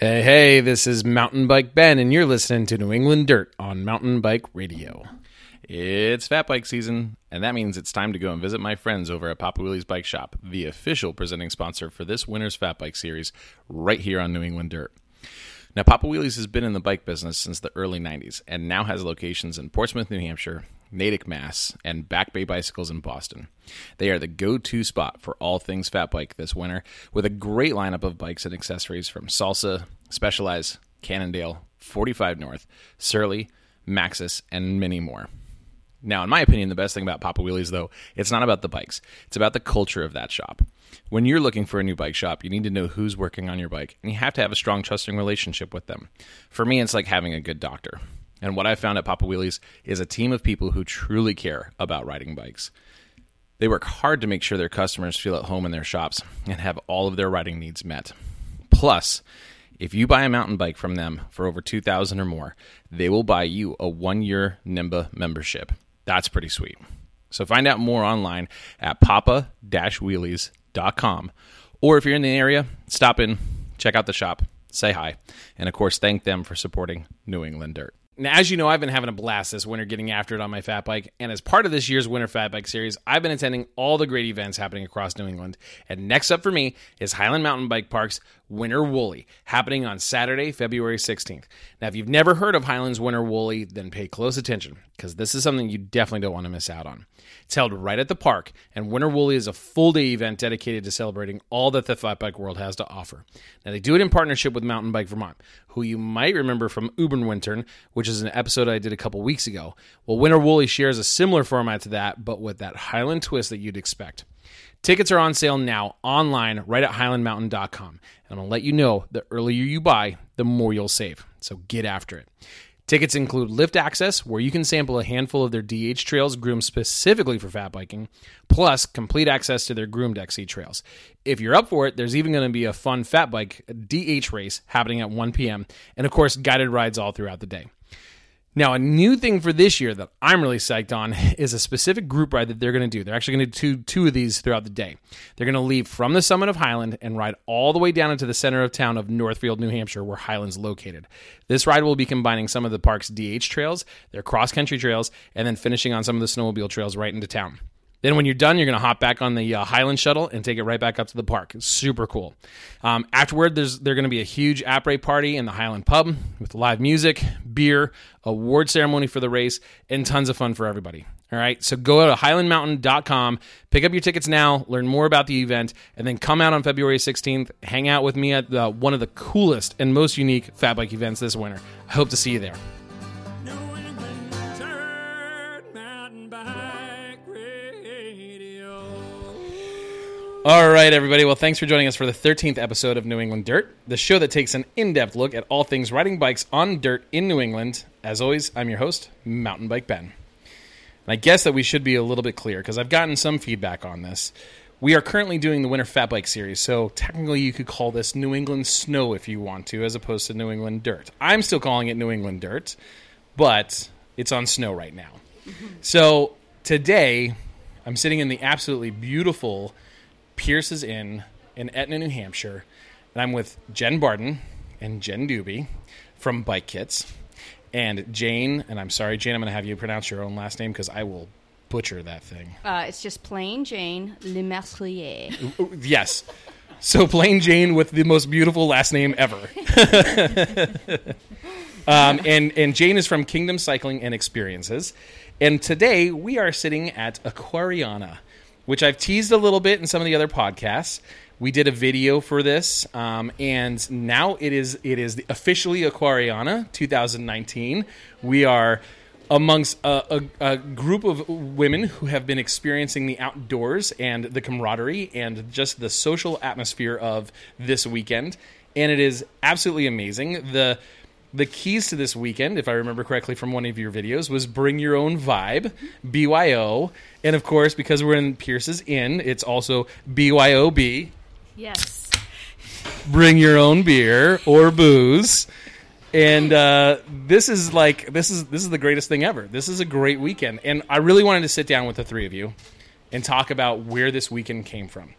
Hey, hey, this is Mountain Bike Ben, and you're listening to New England Dirt on Mountain Bike Radio. It's fat bike season, and that means it's time to go and visit my friends over at Papa Wheelie's Bike Shop, the official presenting sponsor for this winter's fat bike series, right here on New England Dirt. Now, Papa Wheelies has been in the bike business since the early 90s and now has locations in Portsmouth, New Hampshire, Natick, Mass, and Back Bay Bicycles in Boston. They are the go to spot for all things fat bike this winter, with a great lineup of bikes and accessories from Salsa, Specialized, Cannondale, 45 North, Surly, Maxxis, and many more. Now, in my opinion, the best thing about Papa Wheelies, though, it's not about the bikes. It's about the culture of that shop. When you're looking for a new bike shop, you need to know who's working on your bike, and you have to have a strong, trusting relationship with them. For me, it's like having a good doctor. And what I found at Papa Wheelies is a team of people who truly care about riding bikes. They work hard to make sure their customers feel at home in their shops and have all of their riding needs met. Plus, if you buy a mountain bike from them for over 2000 or more, they will buy you a 1-year NEMBA membership. That's pretty sweet. So find out more online at papa-wheelies.com or if you're in the area, stop in, check out the shop, say hi, and of course thank them for supporting New England Dirt. Now, as you know, I've been having a blast this winter getting after it on my fat bike. And as part of this year's Winter Fat Bike Series, I've been attending all the great events happening across New England. And next up for me is Highland Mountain Bike Park's Winter Woolly, happening on Saturday, February 16th. Now, if you've never heard of Highland's Winter Woolly, then pay close attention because this is something you definitely don't want to miss out on. It's held right at the park, and Winter Woolly is a full day event dedicated to celebrating all that the fat bike world has to offer. Now, they do it in partnership with Mountain Bike Vermont, who you might remember from Wintern, which is an episode I did a couple weeks ago. Well, Winter Woolly shares a similar format to that, but with that Highland twist that you'd expect. Tickets are on sale now online right at highlandmountain.com. And I'm going to let you know the earlier you buy, the more you'll save. So get after it. Tickets include lift access, where you can sample a handful of their DH trails groomed specifically for fat biking, plus complete access to their groomed XC trails. If you're up for it, there's even going to be a fun fat bike DH race happening at 1 p.m., and of course, guided rides all throughout the day. Now, a new thing for this year that I'm really psyched on is a specific group ride that they're going to do. They're actually going to do two of these throughout the day. They're going to leave from the summit of Highland and ride all the way down into the center of town of Northfield, New Hampshire, where Highland's located. This ride will be combining some of the park's DH trails, their cross country trails, and then finishing on some of the snowmobile trails right into town. Then, when you're done, you're going to hop back on the uh, Highland shuttle and take it right back up to the park. Super cool. Um, afterward, there's there's going to be a huge après party in the Highland pub with live music, beer, award ceremony for the race, and tons of fun for everybody. All right, so go to highlandmountain.com, pick up your tickets now, learn more about the event, and then come out on February 16th. Hang out with me at the, one of the coolest and most unique fat bike events this winter. I hope to see you there. All right, everybody. Well, thanks for joining us for the 13th episode of New England Dirt, the show that takes an in depth look at all things riding bikes on dirt in New England. As always, I'm your host, Mountain Bike Ben. And I guess that we should be a little bit clear because I've gotten some feedback on this. We are currently doing the Winter Fat Bike series, so technically you could call this New England Snow if you want to, as opposed to New England Dirt. I'm still calling it New England Dirt, but it's on snow right now. Mm-hmm. So today, I'm sitting in the absolutely beautiful Pierce's Inn in Etna, New Hampshire, and I'm with Jen Barden and Jen Duby from Bikekitz, and Jane. And I'm sorry, Jane, I'm going to have you pronounce your own last name because I will butcher that thing. Uh, it's just plain Jane Le Mercier. Yes. So plain Jane with the most beautiful last name ever. um, and and Jane is from Kingdom Cycling and Experiences, and today we are sitting at Aquariana, which I've teased a little bit in some of the other podcasts. We did a video for this, um, and now it is it is officially Aquariana 2019. We are amongst a, a, a, group of women who have been experiencing the outdoors and the camaraderie and just the social atmosphere of this weekend. And it is absolutely amazing. The the keys to this weekend, if I remember correctly from one of your videos, was bring your own vibe, BYO. And of course, because we're in Pierce's Inn, it's also BYOB. Yes. Bring your own beer or booze and uh, this is like this is this is the greatest thing ever. This is a great weekend, and I really wanted to sit down with the three of you and talk about where this weekend came from,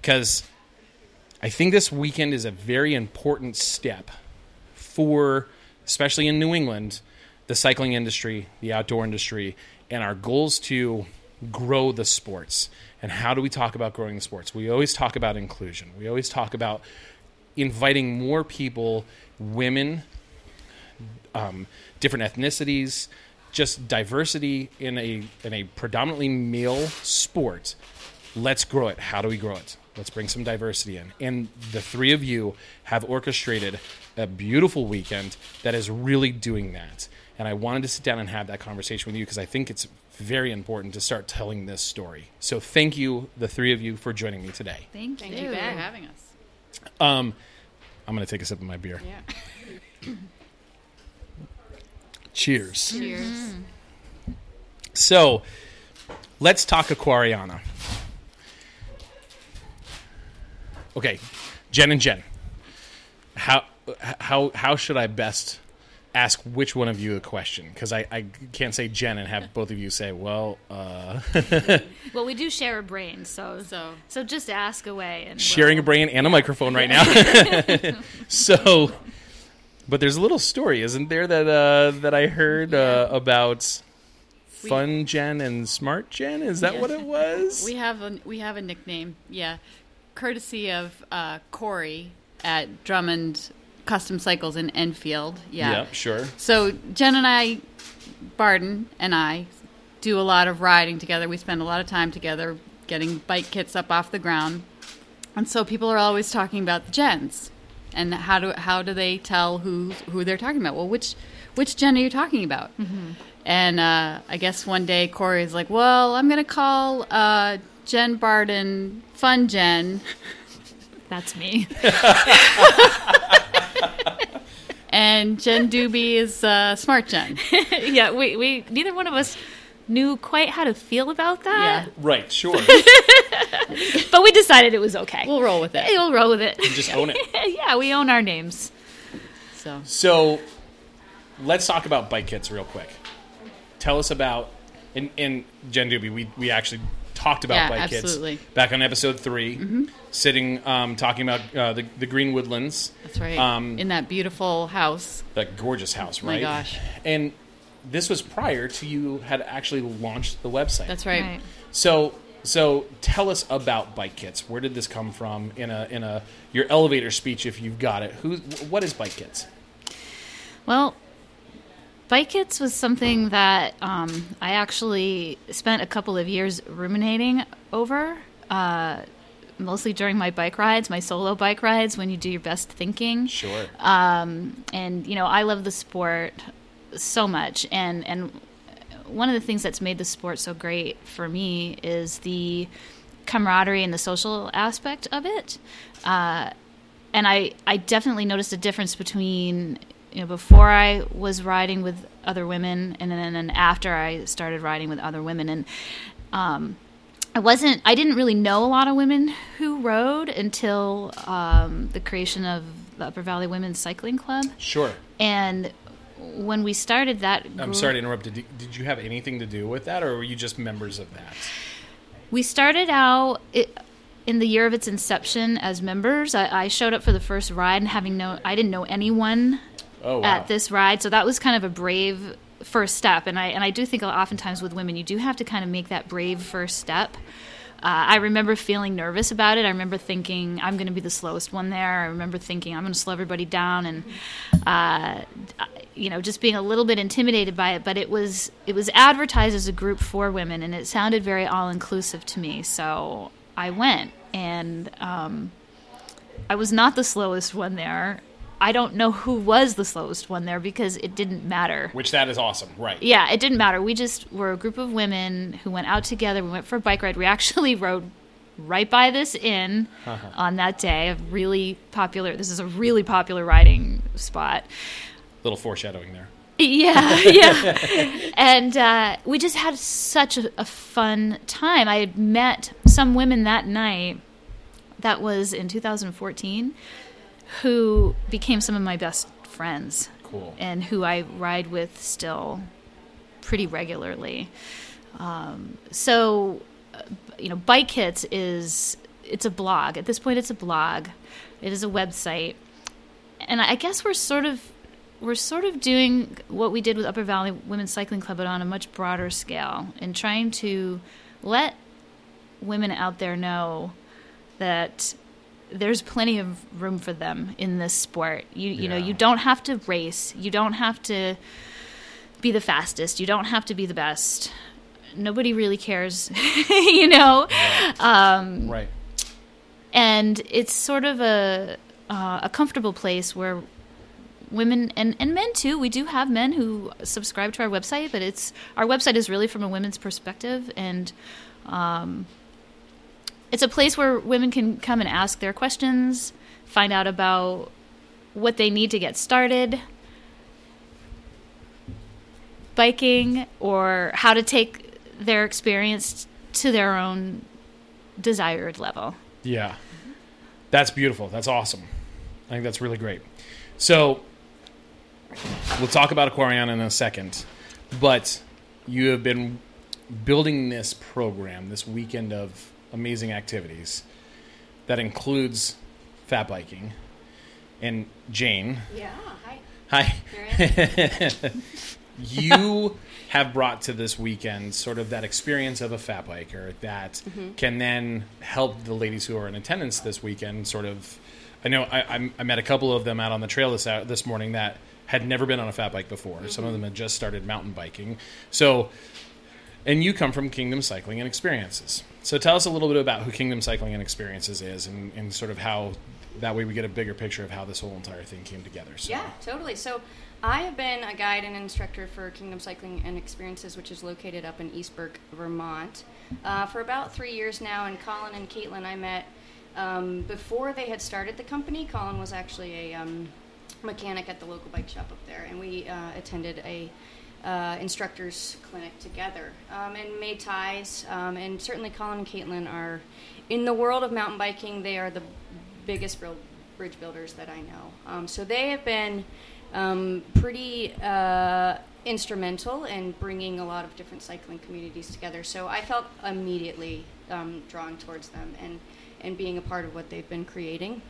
because I think this weekend is a very important step for, especially in New England, the cycling industry, the outdoor industry, and our goals to grow the sports. And how do we talk about growing the sports? We always talk about inclusion. We always talk about inviting more people, women, um, different ethnicities, just diversity in a in a predominantly male sport. Let's grow it. How do we grow it? Let's bring some diversity in. And the three of you have orchestrated a beautiful weekend that is really doing that. And I wanted to sit down and have that conversation with you because I think it's very important to start telling this story. So thank you, the three of you, for joining me today. Thank, Thank you. you for having us. Um, I'm going to take a sip of my beer. Yeah. Cheers. Cheers. So, let's talk Aquariana. Okay, Jen and Jen. How how how should I best ask which one of you a question? Because I, I can't say Jen and have both of you say, well, uh, Well, we do share a brain, so So so just ask away. And sharing a we'll- brain and a microphone right now. so, but there's a little story, isn't there, that uh, that I heard uh, about Fun Jen and Smart Jen? Is that Yeah. what it was? we have a we have a nickname. Yeah, courtesy of uh, Corey at Drummond Custom Cycles in Enfield. Yeah. yeah, sure. So Jen and I, Barden and I, do a lot of riding together. We spend a lot of time together getting Bikekitz up off the ground, and so people are always talking about the Jens and how do how do they tell who who they're talking about? Well, which which Jen are you talking about? And uh, I guess one day Corey's like, "Well, I'm going to call uh, Jen Barden Fun Jen." That's me. And Jen Duby is uh, Smart Jen. yeah, we, we neither one of us knew quite how to feel about that, Yeah, Right, sure. but we decided it was okay. we'll roll with Hey, it. we'll roll with it. Just own it. yeah, we own our names. So So, let's talk about Bikekitz real quick. Tell us about, and, and Jen Doobie, we, we actually talked about Yeah, bike absolutely. kits back on episode 3 sitting um, talking about uh, the, the Green Woodlands. That's right. Um, in that beautiful house. that gorgeous house, my right? gosh. And this was prior to you had actually launched the website. That's right. Right. So so tell us about Bikekitz. Where did this come from in a in a your elevator speech if you've got it? Who what is Bikekitz? Well, Bikekitz was something that um, I actually spent a couple of years ruminating over. Uh, mostly during my bike rides, my solo bike rides, when you do your best thinking. Sure. um, and you know I love the sport so much, and and one of the things that's made the sport so great for me is the camaraderie and the social aspect of it. Uh, and I I definitely noticed a difference between you know before I was riding with other women and then and then after I started riding with other women and um, I wasn't I didn't really know a lot of women who rode until um, the creation of the Upper Valley Women's Cycling Club Sure. and when we started that I'm sorry to interrupt. Did you, did you have anything to do with that, or were you just members of that? We started out it, in the year of its inception as members. I, I showed up for the first ride, and having no, I didn't know anyone Oh, wow. at this ride, so that was kind of a brave first step. And I and I do think oftentimes with women, you do have to kind of make that brave first step. Uh, I remember feeling nervous about it. I remember thinking I'm going to be the slowest one there. I remember thinking I'm going to slow everybody down, and uh, you know, just being a little bit intimidated by it. But it was it was advertised as a group for women, and it sounded very all inclusive to me. So I went, and um, I was not the slowest one there. I don't know who was the slowest one there because it didn't matter. Which that is awesome, right? Yeah, it didn't matter. We just were a group of women who went out together. We went for a bike ride. We actually rode right by this inn on that day. A really popular. This is a really popular riding spot. Little foreshadowing there. Yeah, yeah. and uh, we just had such a, a fun time. I had met some women that night. That was in 2014, who became some of my best friends Cool. and who I ride with still pretty regularly. Um, so, uh, you know, Bikekitz is it's a blog. At this point, it's a blog. It is a website, and I guess we're sort of we're sort of doing what we did with Upper Valley Women's Cycling Club, but on a much broader scale, and trying to let women out there know that there's plenty of room for them in this sport. You you know you don't have to race. You don't have to be the fastest. You don't have to be the best. Nobody really cares, you know. Um, Right. and it's sort of a uh, a comfortable place where women and, and men too we do have men who subscribe to our website but it's our website is really from a women's perspective and um, it's a place where women can come and ask their questions find out about what they need to get started biking or how to take their experience to their own desired level Yeah. That's beautiful. That's awesome. I think that's really great. So, we'll talk about Aquariana in a second, but you have been building this program, this weekend of amazing activities that includes fat biking. And Jane, Yeah. Hi. hi. you have brought to this weekend sort of that experience of a fat biker that mm-hmm. can then help the ladies who are in attendance this weekend sort of i know i, I'm- met a couple of them out on the trail this out this morning that had never been on a fat bike before some of mm-hmm. them had just started mountain biking so and you come from kingdom cycling and experiences so tell us a little bit about who kingdom cycling and experiences is and, and sort of how that way we get a bigger picture of how this whole entire thing came together so Yeah, totally. So I have been a guide and instructor for Kingdom Cycling and Experiences, which is located up in East Burke, Vermont, uh, for about three years now. And Colin and Caitlin I met um, before they had started the company. Colin was actually a um, mechanic at the local bike shop up there, and we uh, attended a uh, instructors clinic together um, and made ties. Um, and certainly, Colin and Caitlin are in the world of mountain biking. They are the biggest build, bridge builders that I know. Um, so they have been um, pretty uh, instrumental in bringing a lot of different cycling communities together. So I felt immediately um, drawn towards them and and being a part of what they've been creating.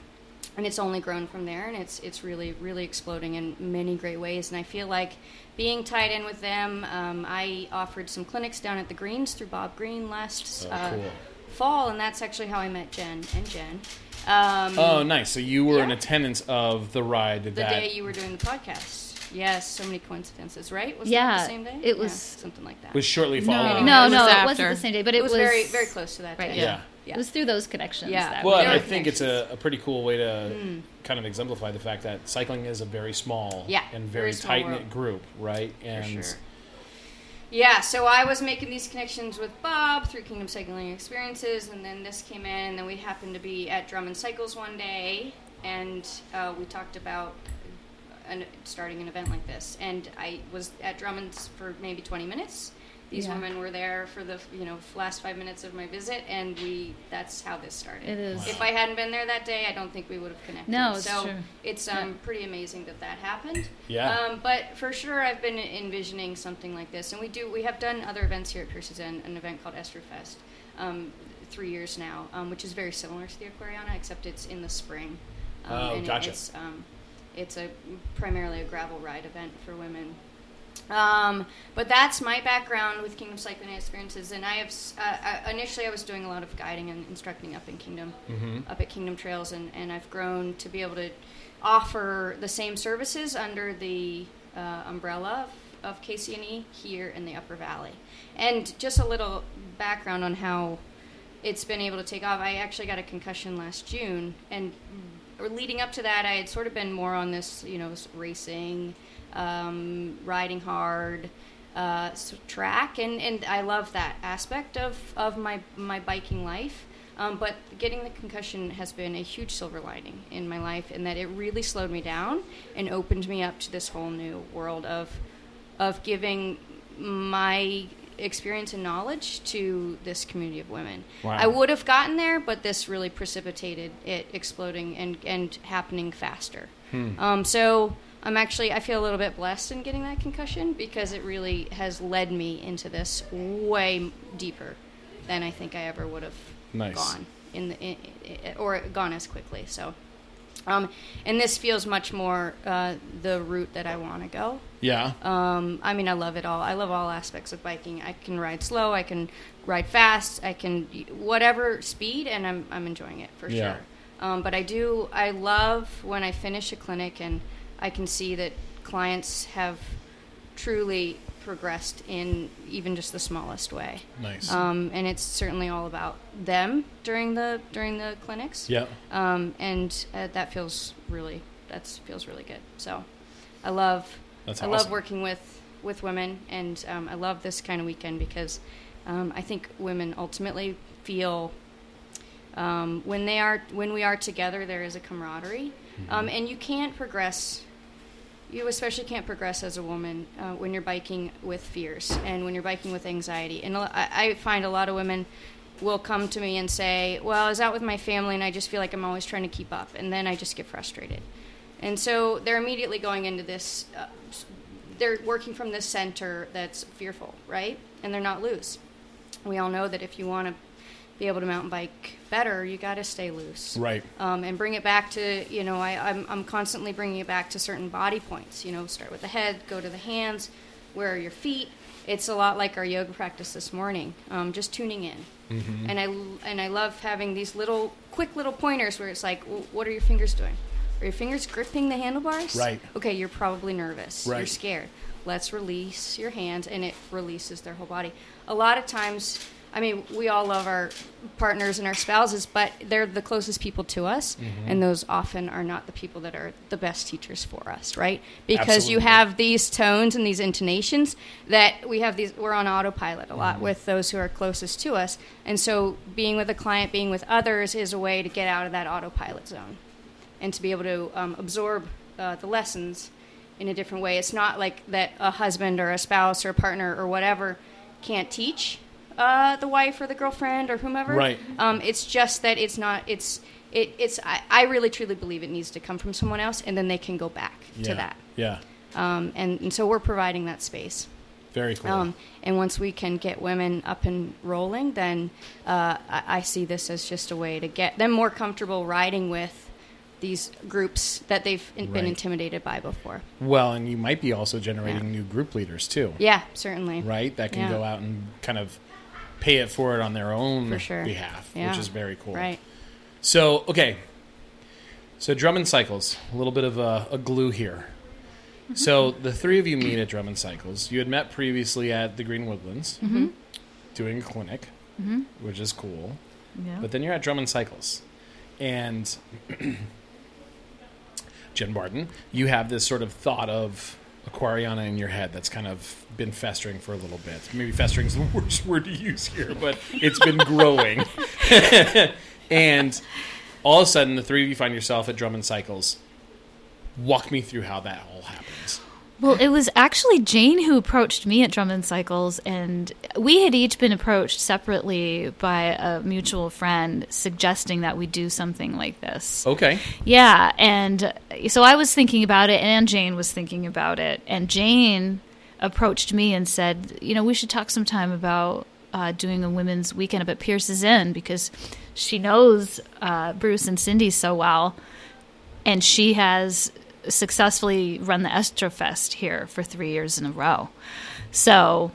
And it's only grown from there, and it's it's really really exploding in many great ways. And I feel like being tied in with them. Um, I offered some clinics down at the Greens through Bob Green last Oh, uh, cool. fall, and that's actually how I met Jen and Jen. Um, Oh, nice. So you were in attendance of the ride the that. day you were doing the podcast. Yes, so many coincidences, right? Was Yeah, it the same day? it Yeah, was- something like that. was shortly No. following. No, It no, was it wasn't the same day, but it, it was, very very close to that Right, day. Yeah. yeah. It was through those connections. Yeah. that Well, we- I think it's a, a pretty cool way to kind of exemplify the fact that cycling is a very small Yeah, and very very, tight knit group, right? And sure. Yeah, so I was making these connections with Bob through Kingdom Cycling Experiences, and then this came in, and then we happened to be at Drummond Cycles one day, and uh, we talked about an, starting an event like this. And I was at Drummond's for maybe 20 minutes. These Yeah. women were there for the you know last five minutes of my visit, and we that's how this started. It is. If I hadn't been there that day, I don't think we would have connected. No, it's so true. it's um, pretty amazing that that happened. Yeah. Um, but for sure, I've been envisioning something like this, and we do. We have done other events here at Pierce's Inn, an event called Estrofest, um, three years now, um, which is very similar to the Aquariana, except it's in the spring. Um, Oh, and gotcha. It's um, it's a primarily a gravel ride event for women. Um, but that's my background with Kingdom Cycling Experiences, and I have uh, uh, initially I was doing a lot of guiding and instructing up in Kingdom, up at Kingdom Trails, and, and I've grown to be able to offer the same services under the uh, umbrella of, of KCNE here in the Upper Valley. And just a little background on how it's been able to take off. I actually got a concussion last June, and leading up to that, I had sort of been more on this, you know, racing, um, riding hard, uh, track, and, and I love that aspect of, of my my biking life. Um, but getting the concussion has been a huge silver lining in my life, in that it really slowed me down and opened me up to this whole new world of of giving my experience and knowledge to this community of women. Wow. I would have gotten there, but this really precipitated it exploding and, and happening faster. Um, so I'm actually I feel a little bit blessed in getting that concussion because it really has led me into this way deeper than I think I ever would have Nice. gone in the in, in, or gone as quickly. So, um, and this feels much more uh, the route that I want to go. Yeah. Um, I mean, I love it all. I love all aspects of biking. I can ride slow. I can ride fast. I can whatever speed, and I'm I'm enjoying it for Yeah. sure. Um, but I do. I love when I finish a clinic and I can see that clients have truly progressed in even just the smallest way. Nice. Um, and it's certainly all about them during the during the clinics. yeah. Um, and uh, that feels really that feels really good. So I love That's I awesome. love working with with women, and um, I love this kind of weekend because um, I think women ultimately feel um, when they are when we are together, there is a camaraderie, Mm-hmm. um, and you can't progress. You especially can't progress as a woman uh, when you're biking with fears and when you're biking with anxiety. And I, find a lot of women will come to me and say, "Well, I was out with my family, and I just feel like I'm always trying to keep up," and then I just get frustrated. And so they're immediately going into this, uh, they're working from this center that's fearful, right? And they're not loose. We all know that if you want to be able to mountain bike better, you got to stay loose Right. um, and bring it back to you know I, I'm, I'm constantly bringing it back to certain body points you know start with the head go to the hands where are your feet it's a lot like our yoga practice this morning um, just tuning in Mm-hmm. and I and I love having these little quick little pointers where it's like well, what are your fingers doing are your fingers gripping the handlebars Right. okay you're probably nervous Right. you're scared let's release your hands and it releases their whole body a lot of times i mean we all love our partners and our spouses but they're the closest people to us Mm-hmm. and those often are not the people that are the best teachers for us right because you have these tones and these intonations that we have these we're on autopilot a Mm-hmm. lot with those who are closest to us and so being with a client being with others is a way to get out of that autopilot zone and to be able to um, absorb uh, the lessons in a different way. It's not like that a husband or a spouse or a partner or whatever can't teach uh, the wife or the girlfriend or whomever. Right. Um, it's just that it's not. It's it, it's. I, I really truly believe it needs to come from someone else, and then they can go back Yeah. to that. Yeah. Um, and, and so we're providing that space. Very cool. Um, and once we can get women up and rolling, then uh, I, I see this as just a way to get them more comfortable riding with these groups that they've in, Right. been intimidated by before. well, and you might be also generating Yeah. new group leaders too. Yeah, certainly. Right. That can Yeah. go out and kind of pay it forward on their own sure. behalf, Yeah. which is very cool. Right. So, okay. So, Drummond Cycles, a little bit of a, a glue here. Mm-hmm. So, the three of you meet at Drummond Cycles. You had met previously at the Green Woodlands Mm-hmm. doing a clinic, which is cool. Yeah. But then you're at Drummond Cycles. And Jen Barden, you have this sort of thought of Aquariana in your head that's kind of been festering for a little bit. Maybe festering is the worst word to use here, but it's been growing. and all of a sudden, the three of you find yourself at Drummond Cycles. Walk me through how that all happens. Well, it was actually Jane who approached me at Drummond Cycles, and we had each been approached separately by a mutual friend suggesting that we do something like this. Okay. Yeah, and so I was thinking about it, and Jane was thinking about it, and Jane approached me and said, "You know, we should talk sometime about uh, doing a women's weekend up at Pierce's Inn because she knows uh, Bruce and Cindy so well, and she has successfully run the Estrofest here for three years in a row. So."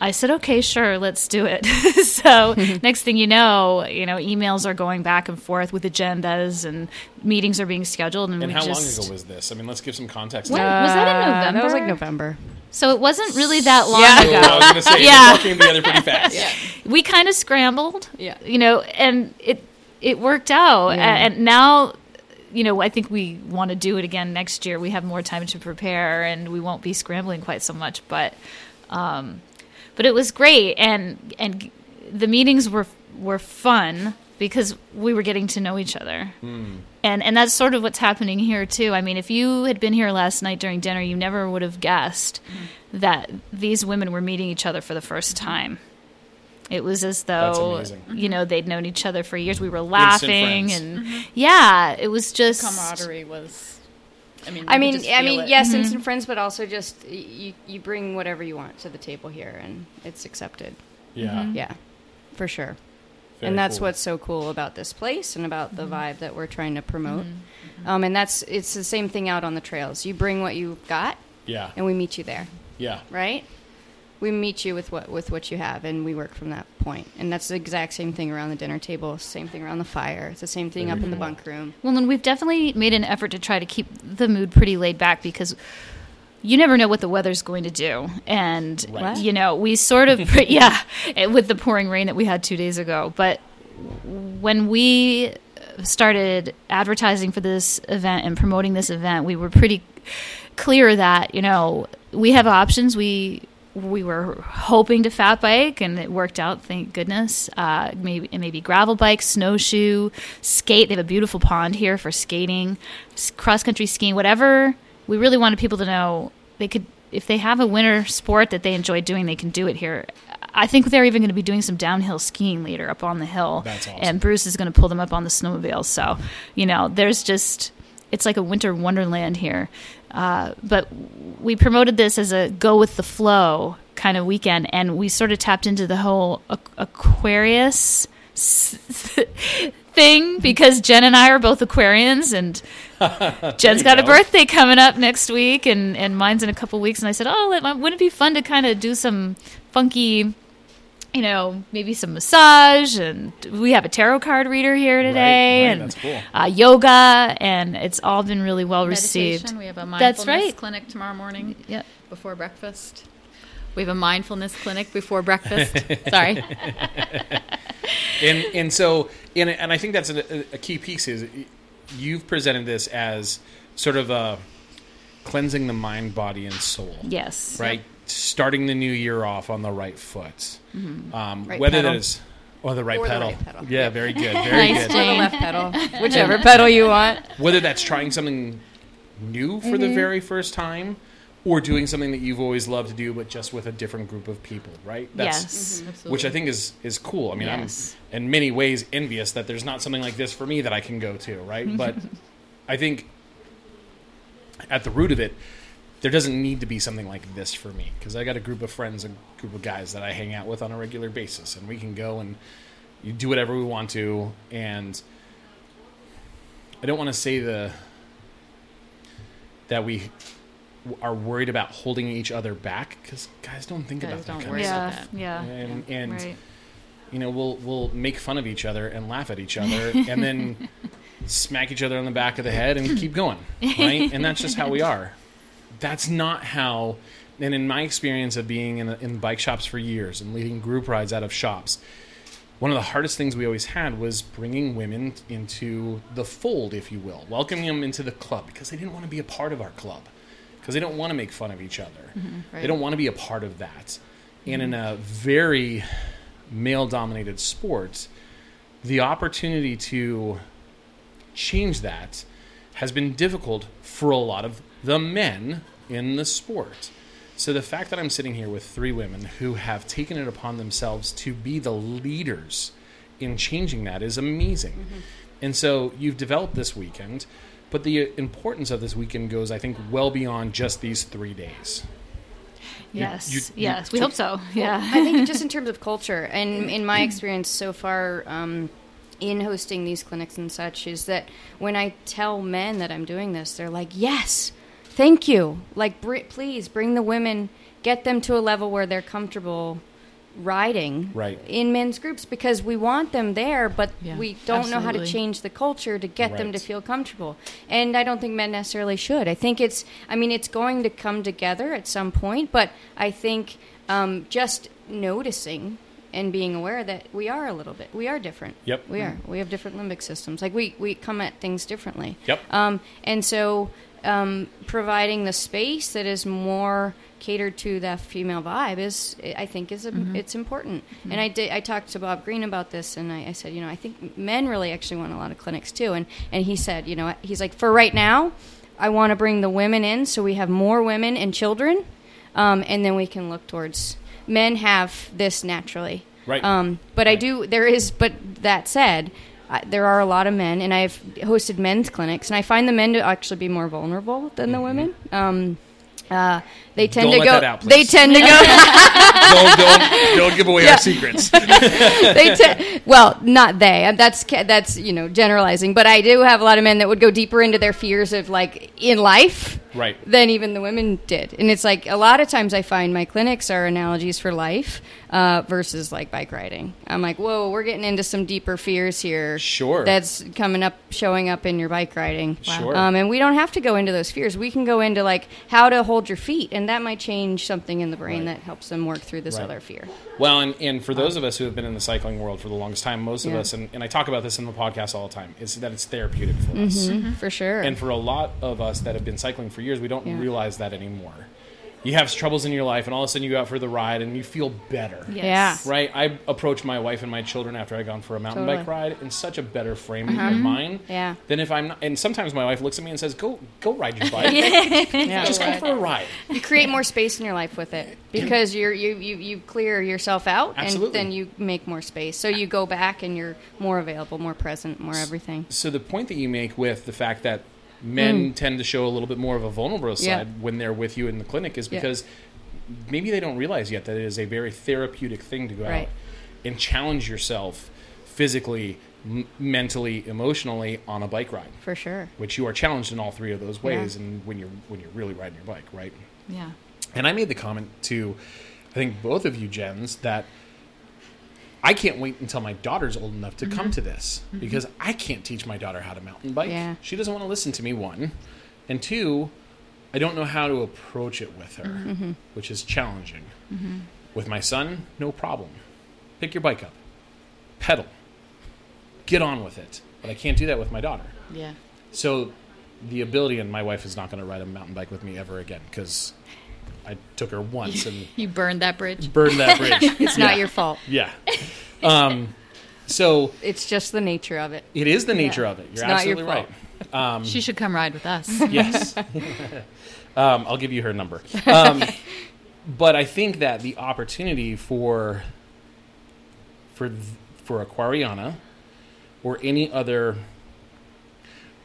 I said, okay, sure, let's do it. so next thing you know, you know, emails are going back and forth with agendas and meetings are being scheduled. And, And we how just, long ago was this? I mean, let's give some context. When- to was that in November? That was like November? November. So it wasn't really that long ago. Yeah. So I was going to say, Yeah. it came together pretty fast. we kind of scrambled. Yeah. You know, and it it worked out. Yeah. And now, you know, I think we want to do it again next year. We have more time to prepare, and we won't be scrambling quite so much. But, um, but it was great, and and the meetings were were fun because we were getting to know each other. Hmm. And and that's sort of what's happening here too. I mean, if you had been here last night during dinner, you never would have guessed hmm. that these women were meeting each other for the first hmm. time. It was as though you know they'd known each other for years. We were laughing friends. and mm-hmm. yeah, it was just camaraderie was. I mean, I mean, could just I mean, it. yes, mm-hmm. instant friends, but also just you you bring whatever you want to the table here, and it's accepted. Yeah. Mm-hmm. Yeah, for sure. and that's cool. what's so cool about this place and about Mm-hmm. the vibe that we're trying to promote. Um, and that's it's the same thing out on the trails. You bring what you've got, Yeah. and we meet you there, Yeah. right? We meet you with what with what you have, and we work from that point. And that's the exact same thing around the dinner table, same thing around the fire. It's the same thing up in the mm-hmm. bunk room. Well, and we've definitely made an effort to try to keep the mood pretty laid back because you never know what the weather's going to do. And, Right. you know, we sort of, yeah, eh, with the pouring rain that we had two days ago. But when we started advertising for this event and promoting this event, we were pretty clear that, you know, we have options. We, we were hoping to fat bike and it worked out thank goodness. Uh, maybe maybe gravel bike snowshoe skate. They have a beautiful pond here for skating cross country skiing whatever we really wanted people to know. They could if they have a winter sport that they enjoy doing they can do it here. I think they're even going to be doing some downhill skiing later up on the hill. That's awesome. and bruce is going to pull them up on the snowmobile. So you know there's just it's like a winter wonderland here. Uh, but we promoted this as a go with the flow kind of weekend, and we sort of tapped into the whole Aquarius thing because Jen and I are both Aquarians, and Jen's got a birthday coming up next week, and, and mine's in a couple weeks. And I said, oh, wouldn't it be fun to kind of do some funky you know, maybe some massage, and we have a tarot card reader here today, right, and that's cool. uh, yoga, and it's all been really well received. We have a That's mindfulness right. clinic tomorrow morning Yep. before breakfast. We have a mindfulness clinic before breakfast. Sorry. and and so and and I think that's a, a key piece is you've presented this as sort of a cleansing the mind, body, and soul. Yes. Right, starting the new year off on the right foot. Um, Right whether pedal. that is or the right Or the pedal. right pedal. Yeah, very good, very Nice, good. Or the left pedal, whichever pedal you want. Whether that's trying something new for Mm-hmm. the very first time. Or doing something that you've always loved to do, but just with a different group of people, right? Yes. which I think is is cool. I mean, Yes. I'm in many ways envious that there's not something like this for me that I can go to, right? But I think at the root of it, there doesn't need to be something like this for me because I got a group of friends, a group of guys that I hang out with on a regular basis, and we can go and you do whatever we want to, and I don't want to say the that we are worried about holding each other back because guys don't think Guys about that don't kind worry of Yeah. stuff. Yeah. And, and Right. you know, we'll we'll make fun of each other and laugh at each other, and then smack each other on the back of the head and keep going, right? And that's just how we are. That's not how. And in my experience of being in, in bike shops for years and leading group rides out of shops, one of the hardest things we always had was bringing women into the fold, if you will, welcoming them into the club because they didn't want to be a part of our club, because they don't want to make fun of each other. Mm-hmm, they Right. don't want to be a part of that. And in a very male dominated sport, the opportunity to change that has been difficult for a lot of the men in the sport. So the fact that I'm sitting here with three women who have taken it upon themselves to be the leaders in changing that is amazing. And so you've developed this weekend, but the importance of this weekend goes, I think, well beyond just these three days. Yes. you- yes. you we hope so. Yeah. I think just in terms of culture, and in my experience so far, um, in hosting these clinics and such, is that when I tell men that I'm doing this, they're like, "Yes, thank you. Like, br- please bring the women, get them to a level where they're comfortable." riding Right. in men's groups because we want them there but Yeah, we don't know how to change the culture to get them to feel comfortable and i don't think men necessarily should i think it's i mean it's going to come together at some point but i think um, just noticing and being aware that we are a little bit we are different Yep. we are we have different limbic systems like we we come at things differently Yep. um, and so um, providing the space that is more catered to the female vibe is I think is a, it's important. And I did I talked to Bob Green about this and I, I said you know I think men really actually want a lot of clinics too and and he said you know he's like for right now I want to bring the women in so we have more women and children um, and then we can look towards men have this naturally Right. um, but I do. There is. But that said, I, there are a lot of men, and I've hosted men's clinics, and I find the men to actually be more vulnerable than the women. Um, Uh, they tend Don't to go. out, they tend to go. don't, don't, don't give away our secrets. they te- well, not they. Uh, That's that's you know generalizing, but I do have a lot of men that would go deeper into their fears of like in life, Right. Than even the women did, and it's like a lot of times I find my clinics are analogies for life uh, versus like bike riding. I'm like, whoa, we're getting into some deeper fears here. Sure. that's coming up, showing up in your bike riding. Sure. um, and we don't have to go into those fears. We can go into like how to hold your feet, and that might change something in the brain Right. that helps them work through this Right. other fear. Well, and, and for those of us who have been in the cycling world for the longest time, most of Yeah. us, and, and I talk about this in the podcast all the time, is that it's therapeutic for us. For sure. And for a lot of us that have been cycling for years, we don't Yeah. realize that anymore. You have troubles in your life, and all of a sudden you go out for the ride and you feel better. Yes. Yeah. Right? I approach my wife and my children after I'd gone for a mountain bike Totally. Uh-huh. ride in such a better frame of mind Yeah. than if I'm not. And sometimes my wife looks at me and says, Go go ride your bike. Yeah. Just go for a ride. you create more space in your life with it because you're you you, you clear yourself out Absolutely. and then you make more space so you go back and you're more available more present more everything So the point that you make with the fact that men tend to show a little bit more of a vulnerable side Mm. Yeah. when they're with you in the clinic is Yeah. because maybe they don't realize yet that it is a very therapeutic thing to go out and challenge yourself physically, m- mentally, emotionally on a bike ride, for sure which you are challenged in all three of those ways. Yeah. And when you're when you're really riding your bike, right? Yeah. And I made the comment to, I think both of you, Jens, that I can't wait until my daughter's old enough to come mm-hmm. to this mm-hmm. because I can't teach my daughter how to mountain bike. Yeah. She doesn't want to listen to me, one. And two, I don't know how to approach it with her, mm-hmm. which is challenging. With my son, no problem. Pick your bike up, pedal, get on with it. But I can't do that with my daughter. Yeah. So the ability, and my wife is not going to ride a mountain bike with me ever again because I took her once and You burned that bridge. burned that bridge. it's not your fault Yeah. Um, so it's just the nature of it it is the nature of it. You're It's not your absolutely right. Um, she should come ride with us. yes. um, I'll give you her number. Um, but I think that the opportunity for for th- for Aquariana or any other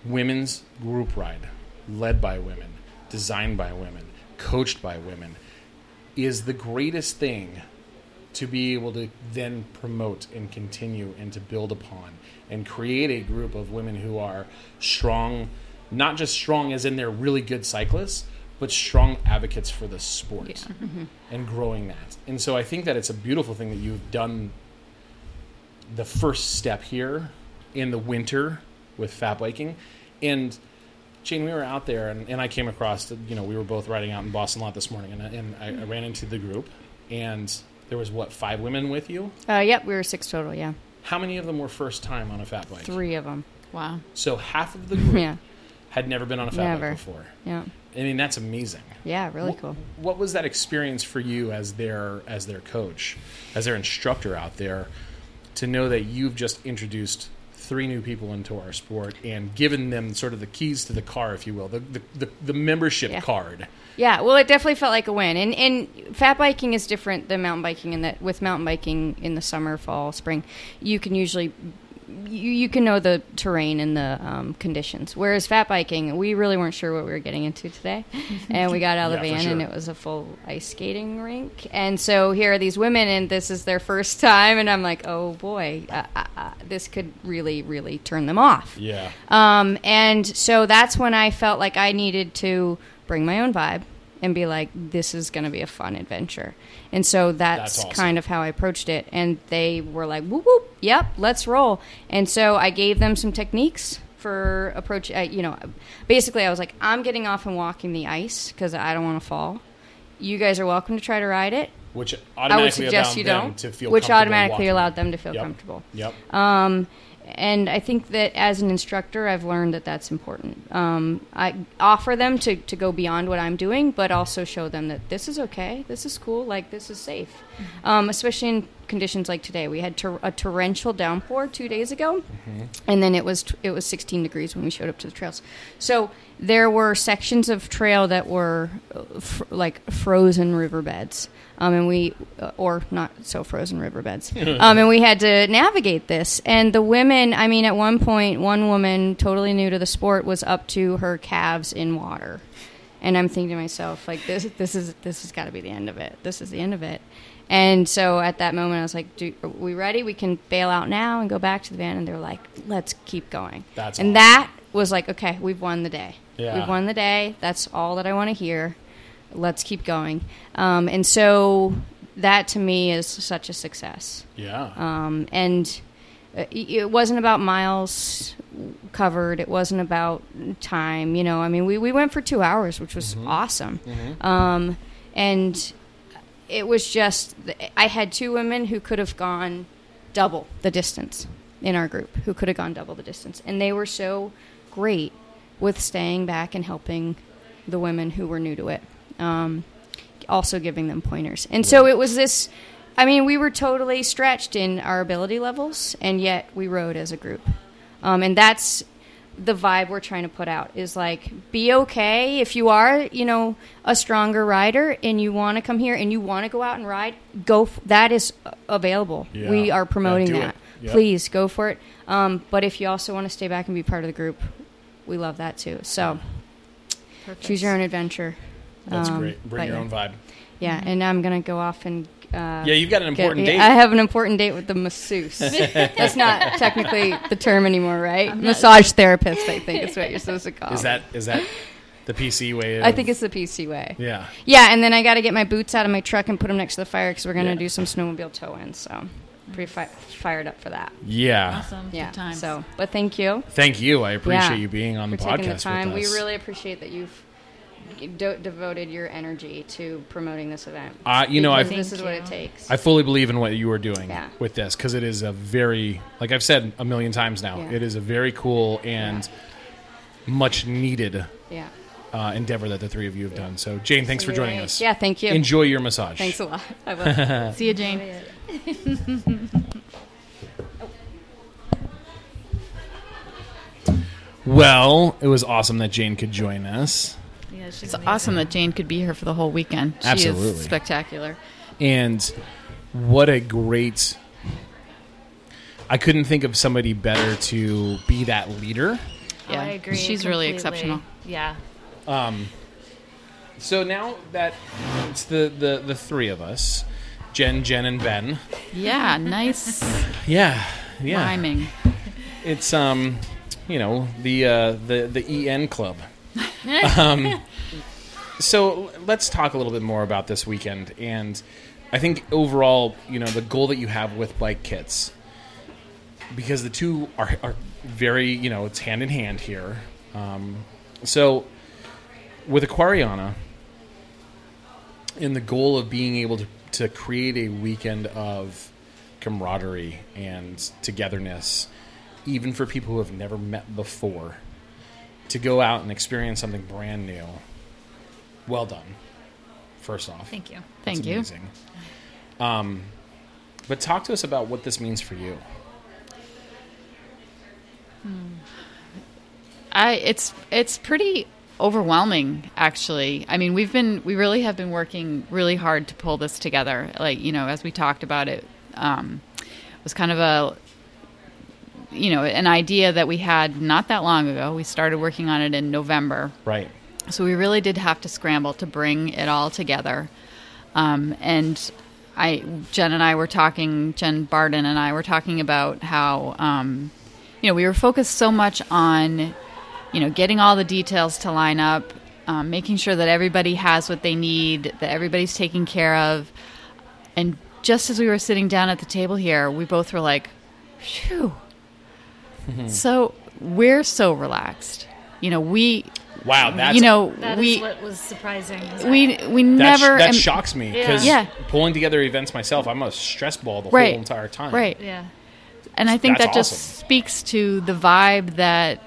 women's group ride led by women, designed by women, coached by women is the greatest thing to be able to then promote and continue and to build upon and create a group of women who are strong, not just strong as in they're really good cyclists, but strong advocates for the sport mm-hmm. and growing that. And so I think that it's a beautiful thing that you've done the first step here in the winter with fat biking. And Jane, we were out there, and, and I came across, you know, we were both riding out in Boston a lot this morning, and, I- and I, I ran into the group, and there was what five women with you. uh, yep we were six total yeah How many of them were first time on a fat bike? three of them Wow. So half of the group yeah had never been on a fat Never. bike before. yeah I mean, that's amazing. yeah really What- cool What was that experience for you as their as their coach, as their instructor out there, to know that you've just introduced three new people into our sport and given them sort of the keys to the car, if you will, the the, the, the membership Yeah. card. Yeah, well, it definitely felt like a win. And and fat biking is different than mountain biking in that with mountain biking in the summer, fall, spring, you can usually you, you can know the terrain and the um, conditions. Whereas fat biking, we really weren't sure what we were getting into today, and we got out of the Yeah, for van and it was a full ice skating rink. And so here are these women, and this is their first time, and I'm like, oh boy, uh, uh, uh, this could really, really turn them off. Yeah. Um, and so that's when I felt like I needed to bring my own vibe and be like, this is going to be a fun adventure. And so that's, That's awesome. kind of how I approached it. And they were like, whoop, whoop, yep, let's roll. And so I gave them some techniques for approach. Uh, you know, basically, I was like, I'm getting off and walking the ice because I don't want to fall. You guys are welcome to try to ride it. Which I would suggest you don't. to feel which automatically walking. allowed them to feel Yep. comfortable. Yep. Um, and I think that as an instructor, I've learned that that's important. Um, I offer them to, to go beyond what I'm doing, but also show them that this is okay, this is cool, like this is safe. Um, especially in conditions like today, we had tor- a torrential downpour two days ago, and then it was t- it was 16 degrees when we showed up to the trails. So there were sections of trail that were uh, fr- like frozen riverbeds, um, and we uh, or not so frozen riverbeds, um, and we had to navigate this. And the women, I mean, at one point, one woman totally new to the sport was up to her calves in water. and I'm thinking to myself like this this is this has got to be the end of it. This is the end of it. And so at that moment, I was like, Do, "Are we ready? We can bail out now and go back to the van." And they're like, "Let's keep going." That's and awesome. that was like, "Okay, we've won the day. Yeah. We've won the day. That's all that I want to hear. Let's keep going." Um, and so that to me is such a success. Yeah. Um, and uh, it wasn't about miles covered. It wasn't about time. You know, I mean, we, we went for two hours, which was awesome. Um, and it was just, I had two women who could have gone double the distance in our group, who could have gone double the distance. And they were so great with staying back and helping the women who were new to it. Um, also giving them pointers. And so it was this I mean, we were totally stretched in our ability levels, and yet we rode as a group. Um, and that's the vibe we're trying to put out is like be okay if you are you know a stronger rider and you want to come here and you want to go out and ride go f- that is available Yeah. we are promoting Yeah, that. Yep. please go for it um, but if you also want to stay back and be part of the group we love that too so choose your own adventure That's Um, great. Bring your yeah. own vibe. yeah and i'm gonna go off and uh, Yeah, you've got an get- important date. I have an important date with the masseuse. That's not technically the term anymore, right? Massage therapist, I think is what you're supposed to call. Is that is that the PC way? Of, I think it's the PC way. Yeah. Yeah, and then I got to get my boots out of my truck and put them next to the fire because we're going to Yeah. do some snowmobile tow-in. So, I'm pretty fi- fired up for that. Yeah. Awesome. Yeah. Good times. So, but thank you Thank you. I appreciate Yeah. you being on for the taking podcast the time. with We really appreciate that you've de- devoted your energy to promoting this event. Uh, you know, I this is what Thank it takes. I fully believe in what you are doing Yeah. with this because it is a very, like I've said a million times now, Yeah. it is a very cool and much needed yeah. uh, endeavor that the three of you have done. So, Jane, thanks for joining us. Yeah, thank you. Enjoy your massage. Thanks a lot. I will. See you, Jane. Well, it was awesome that Jane could join us. Yeah, she's It's amazing. awesome that Jane could be here for the whole weekend. She Absolutely. is spectacular. And what a great. I couldn't think of somebody better to be that leader. Oh, Yeah, I agree. she's really exceptional. Yeah. Um, So now that it's the, the, the three of us Jen, Jen, and Ben. Yeah, nice Yeah. Yeah. rhyming. It's, um, you know, the, uh, the, the EN club. um, so let's talk a little bit more about this weekend. And I think overall, you know, the goal that you have with Bikekitz, because the two are, are very, you know, it's hand in hand here. Um, so with Aquariana, in the goal of being able to, to create a weekend of camaraderie and togetherness, even for people who have never met before, to go out and experience something brand new. Well done. First off, Thank you. Thank you. Amazing. Um, but talk to us about what this means for you. I it's it's pretty overwhelming actually. I mean, we've been we really have been working really hard to pull this together. Like, you know, as we talked about it um it was kind of a you know, an idea that we had not that long ago. We started working on it in November. Right. So we really did have to scramble to bring it all together. Um, and I, Jen and I were talking, Jen Barden and I were talking about how, um, you know, we were focused so much on, you know, getting all the details to line up, um, making sure that everybody has what they need, that everybody's taken care of. And just as we were sitting down at the table here, we both were like, phew. So we're so relaxed. You know, we, Wow, that's you know, That is we, what was surprising. is we, that- we that, sh- never, that am- shocks me because Yeah. pulling together events myself, I'm a stress ball the Right. whole entire time. right. yeah. And I think That's that just speaks to the vibe that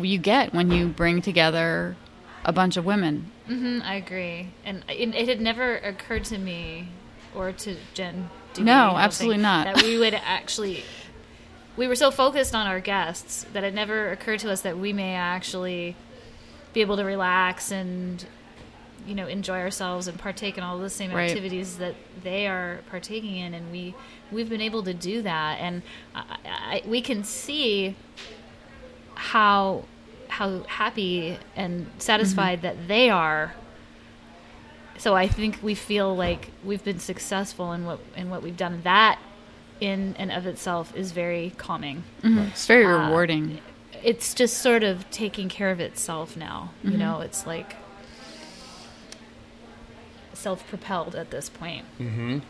you get when you bring together a bunch of women. hmm I agree. And it, it had never occurred to me or to Jen. do? No, absolutely not. That we would actually. We were so focused on our guests that it never occurred to us that we may actually be able to relax and, you know, enjoy ourselves and partake in all the same Right. activities that they are partaking in, and we we've been able to do that, and I, I, we can see how how happy and satisfied mm-hmm. that they are. So I think we feel like we've been successful in what in what we've done. That in and of itself is very calming. It's very Uh, rewarding. It's just sort of taking care of itself now. Mm-hmm. You know, it's like self-propelled at this point. Mm-hmm.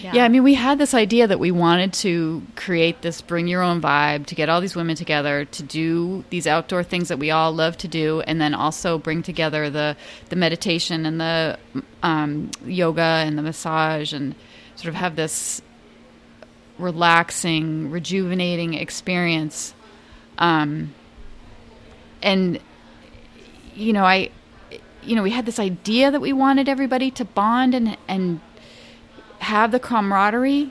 Yeah. I mean, we had this idea that we wanted to create this bring your own vibe, to get all these women together, to do these outdoor things that we all love to do, and then also bring together the, the meditation and the um, yoga and the massage and sort of have this relaxing, rejuvenating experience. Um, and, you know, I, you know, we had this idea that we wanted everybody to bond and, and have the camaraderie,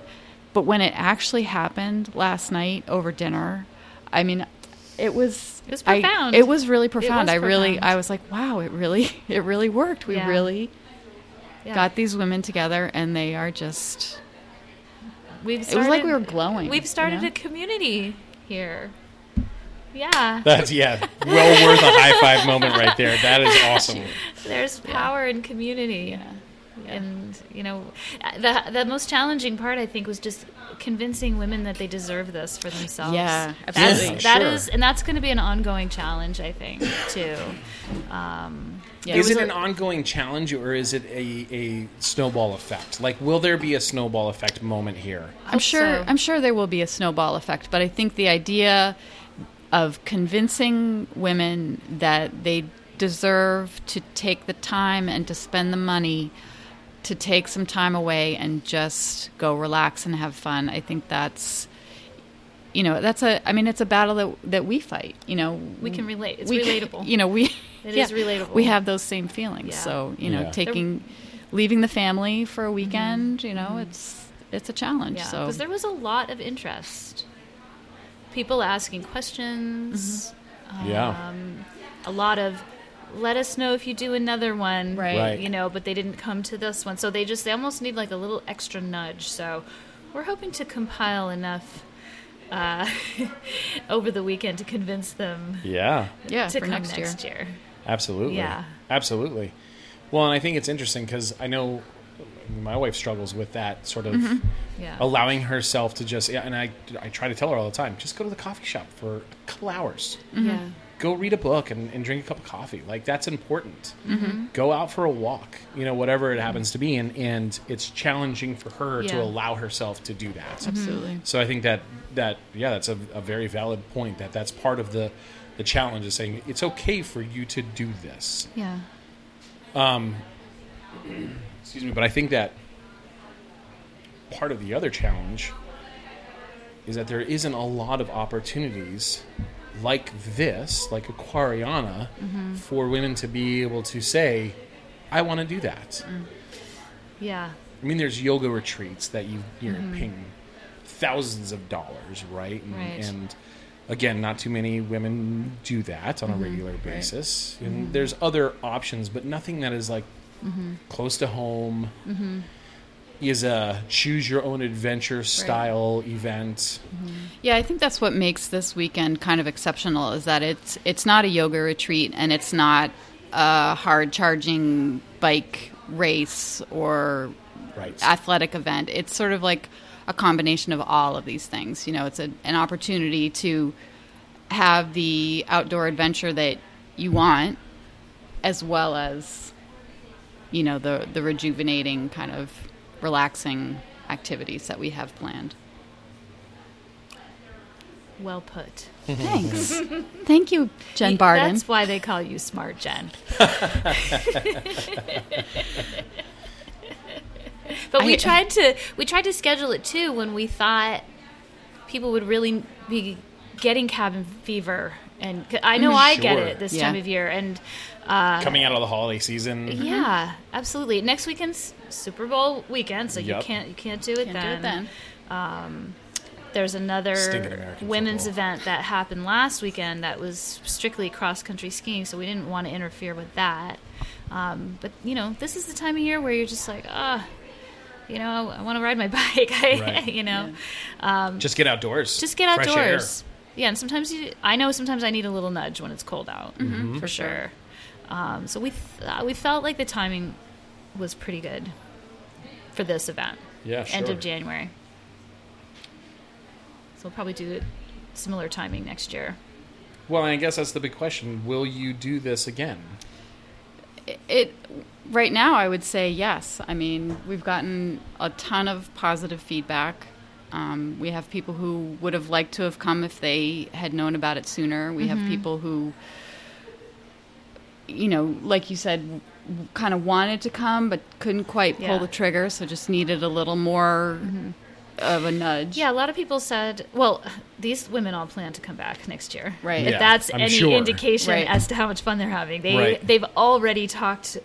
but when it actually happened last night over dinner, I mean, it was It was I- profound. it was really profound. was I really. I was like, wow, it really, it really worked. We Yeah. really Yeah. got these women together, and they are just. We've It was like we were glowing. We've started you know? a community here. Yeah. That's yeah, well worth a high five moment right there. That is awesome. There's power in community. And you know, the the most challenging part I think was just convincing women that they deserve this for themselves. Yeah, that's absolutely. that Sure. is, and that's going to be an ongoing challenge I think too. Um, Yeah, is it it was an ongoing challenge or is it a, a snowball effect? Like, will there be a snowball effect moment here? I'm sure. so. I'm sure there will be a snowball effect, but I think the idea of convincing women that they deserve to take the time and to spend the money to take some time away and just go relax and have fun. I think that's you know that's a I mean it's a battle that that we fight. You know we can relate. It's we relatable. You know we It yeah, is relatable. We have those same feelings. Yeah. So you know Yeah. taking leaving the family for a weekend. You know it's it's a challenge. Mm-hmm. Yeah, so because there was a lot of interest. People asking questions. Yeah. Um, a lot of, let us know if you do another one. Right. Right. You know, but they didn't come to this one, so they just they almost need like a little extra nudge. So, we're hoping to compile enough uh, over the weekend to convince them Yeah, yeah to for come next, next, year. year. absolutely. Yeah. absolutely. Well, and I think it's interesting because I know my wife struggles with that sort of Yeah. allowing herself to just. Yeah, and I I try to tell her all the time, just go to the coffee shop for a couple hours. Yeah. Go read a book and, and drink a cup of coffee. Like that's important. Go out for a walk, you know, whatever it happens to be, and and it's challenging for her to allow herself to do that. Absolutely. So I think that that yeah, that's a, a very valid point. That that's part of the the challenge is saying it's okay for you to do this. Yeah. Um, Excuse me, but I think that part of the other challenge is that there isn't a lot of opportunities like this, like Aquariana, mm-hmm. for women to be able to say, I want to do that. Mm. Yeah. I mean, there's yoga retreats that you, you're mm-hmm. paying thousands of dollars, right? And, Right. and again, not too many women do that on a mm-hmm. regular basis. And there's other options, but nothing that is like close to home. Is a choose your own adventure style event. Mm-hmm. Yeah, I think that's what makes this weekend kind of exceptional is that it's it's not a yoga retreat and it's not a hard charging bike race or Right. athletic event. It's sort of like a combination of all of these things. You know, it's a, an opportunity to have the outdoor adventure that you want as well as you know the the rejuvenating kind of relaxing activities that we have planned. Well put. Mm-hmm. Thanks. Thank you, Jen Y- Barden. That's why they call you Smart Jen. but we I- tried to we tried to schedule it too when we thought people would really be getting cabin fever, and 'cause I know I get it this Yeah. time of year, and uh, Coming out of the holiday season. yeah, absolutely. Next weekend's Super Bowl weekend, so Yup. you can't you can't do it Can't then. do it then. There's another women's football. event that happened last weekend that was strictly cross country skiing, so we didn't want to interfere with that. Um, but you know, this is the time of year where you're just like, ah, you know, I, want to ride my bike. I, Right. you know, Just get outdoors. just get Fresh outdoors. Yeah, and sometimes you, I know sometimes I need a little nudge when it's cold out, Mm-hmm. for sure. Um, so we th- uh, we felt like the timing was pretty good for this event. Yeah, End of January. So we'll probably do it similar timing next year. Well, I guess that's the big question. Will you do this again? It right now, I would say yes. I mean, we've gotten a ton of positive feedback. Um, we have people who would have liked to have come if they had known about it sooner. We have people who, you know, like you said, kind of wanted to come but couldn't quite pull Yeah. the trigger, so just needed a little more of a nudge. Yeah, a lot of people said, well, these women all plan to come back next year. Right. If Yeah, that's I'm any sure. indication Right. as to how much fun they're having. They Right. they've already talked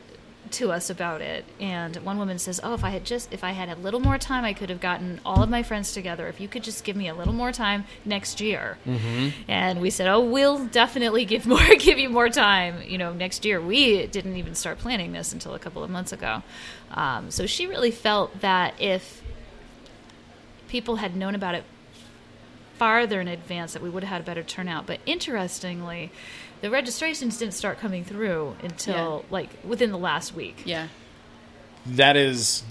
to us about it. And one woman says, "Oh, if I had just if I had a little more time, I could have gotten all of my friends together. If you could just give me a little more time next year." Mm-hmm. And we said, "Oh, we'll definitely give more give you more time, you know, next year." We didn't even start planning this until a couple of months ago. Um, so she really felt that if people had known about it farther in advance that we would have had a better turnout. But interestingly, the registrations didn't start coming through until like within the last week. Yeah. That is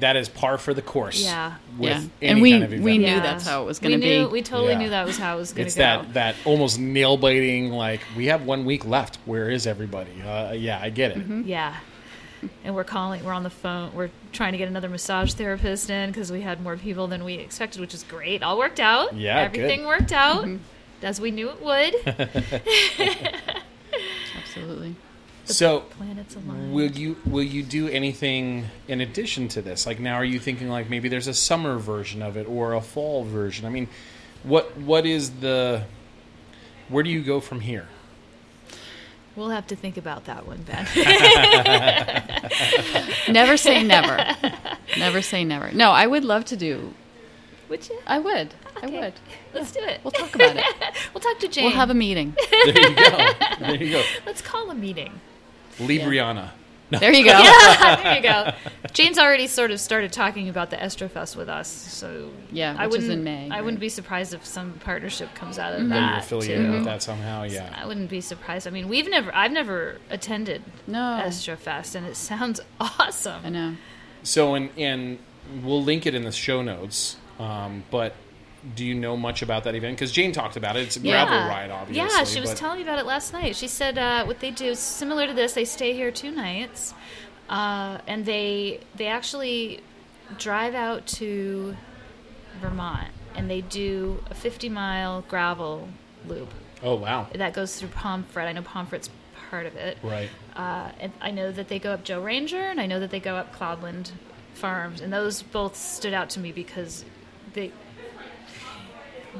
that is par for the course. Yeah. With yeah. And we kind of event. we knew Yeah. that's how it was going to be. we totally Yeah. knew that was how it was going to go. It's that that almost nail biting. Like we have one week left. Where is everybody? Uh, yeah, I get it. Mm-hmm. Yeah. And we're calling, we're on the phone, we're trying to get another massage therapist in because we had more people than we expected, which is great. All worked out. Yeah, Everything good. worked out Mm-hmm. As we knew it would. Absolutely. So Planets aligned. Will you will you do anything in addition to this? Like now, are you thinking like maybe there's a summer version of it or a fall version? I mean, what what is the where do you go from here? We'll have to think about that one, Ben. Never say never. never say never. No, I would love to do. Would you? I would. I would. Let's do it. We'll talk about it. We'll talk to Jane. We'll have a meeting. There you go. there you go. Let's call a meeting. Libriana. There you go. Yeah, there you go. Jane's already sort of started talking about the Estrofest with us, so Yeah, I which is wouldn't. in May, I wouldn't be surprised if some partnership comes out of mm-hmm. That you're that affiliated too. with that somehow. Yeah. I wouldn't be surprised. I mean, we've never, I've never attended No. Estrofest, and it sounds awesome. I know. So and and we'll link it in the show notes. Um, but do you know much about that event? Because Jane talked about it. It's a gravel ride, obviously. Yeah, she was but- telling me about it last night. She said uh, what they do is similar to this. They stay here two nights, uh, and they they actually drive out to Vermont, and they do a 50 mile gravel loop Oh wow! that goes through Pomfret. I know Pomfret's part of it. Right. Uh, and I know that they go up Joe Ranger, and I know that they go up Cloudland Farms, and those both stood out to me because they.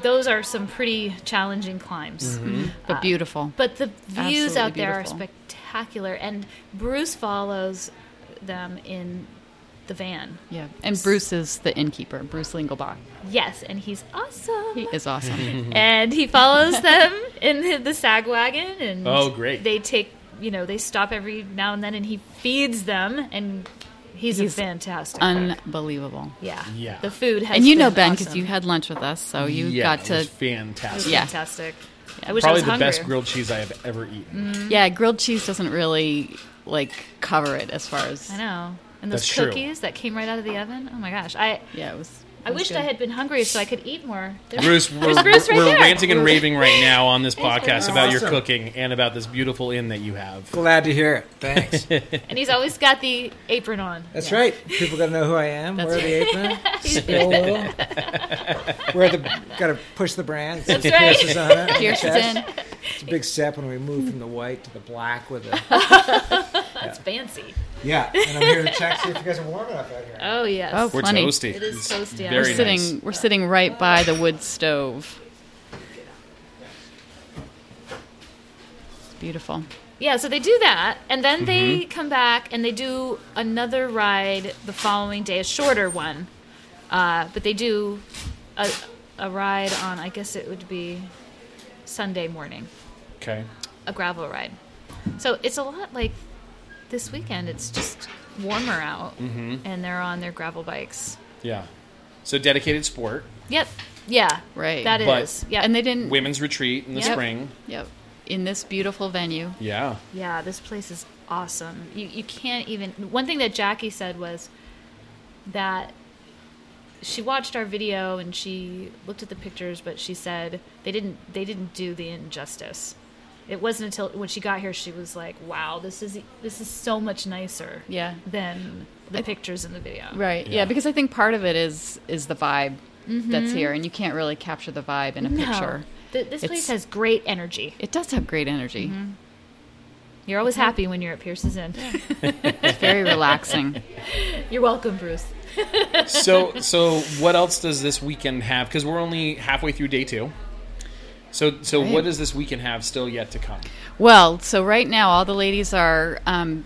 Those are some pretty challenging climbs. Mm-hmm. Mm-hmm. But uh, beautiful. But the views Absolutely out there are spectacular, and Bruce follows them in the van. yeah. And Bruce is the innkeeper, Bruce Lingelbach. Yes, and he's awesome. He is awesome. and he follows them in the, the sag wagon, and Oh, great. They take, you know, they stop every now and then, and he feeds them, and he's, He's a fantastic. cook. Unbelievable. yeah, Yeah. The food has been. And you know Ben because awesome. you had lunch with us, so you yeah, got to. fantastic. Yeah. fantastic. I wish Probably I the was best grilled cheese I have ever eaten. Mm-hmm. Yeah, grilled cheese doesn't really like cover it as far as. I know. And those That's true. cookies that came right out of the oven. Oh my gosh! I Yeah, it was. I wished good. I had been hungry so I could eat more. There's- Bruce, we're, Bruce right we're there. ranting and raving right now on this podcast Bruce. about your cooking and about this beautiful inn that you have. Glad to hear it. Thanks. and he's always got the apron on. That's Yeah. right. People got to know who I am. That's Wear the apron. Spill a little. Wear the. Got to push the brand. That's right. Pierce on it. Pierce in. It's a big step when we move from the white to the black with the. That's fancy. Yeah, and I'm here to check see if you guys are warm enough out here. Oh yes. Oh, We're Plenty. toasty. It is It's toasty, yeah. Very We're sitting. nice. We're sitting right by the wood stove. It's beautiful. Yeah, so they do that, and then Mm-hmm. they come back and they do another ride the following day, a shorter one. Uh, but they do a, a ride on, I guess it would be Sunday morning, Okay. a gravel ride. So it's a lot like this weekend. It's just warmer out, Mm-hmm. and they're on their gravel bikes. Yeah. So dedicated sport. Yep. Yeah, Right. That But- is. Yeah, And they didn't. Women's retreat in the Yep. spring. Yep. In this beautiful venue. Yeah. Yeah, this place is awesome. You you can't even. One thing that Jackie said was that she watched our video and she looked at the pictures, but she said they didn't they didn't do the injustice. It wasn't until when she got here she was like, "Wow, this is this is so much nicer Yeah. than the pictures in the video." Right. Yeah. Yeah. because I think part of it is is the vibe that's here, and you can't really capture the vibe in a Mm-hmm. No. picture. Th- this place has great energy. It does have great energy. Mm-hmm. You're always happy when you're at Pierce's Inn. It's very relaxing. you're welcome, Bruce. so so what else does this weekend have? Because we're only halfway through day two. So so Right. what does this weekend have still yet to come? Well, so right now all the ladies are. Um,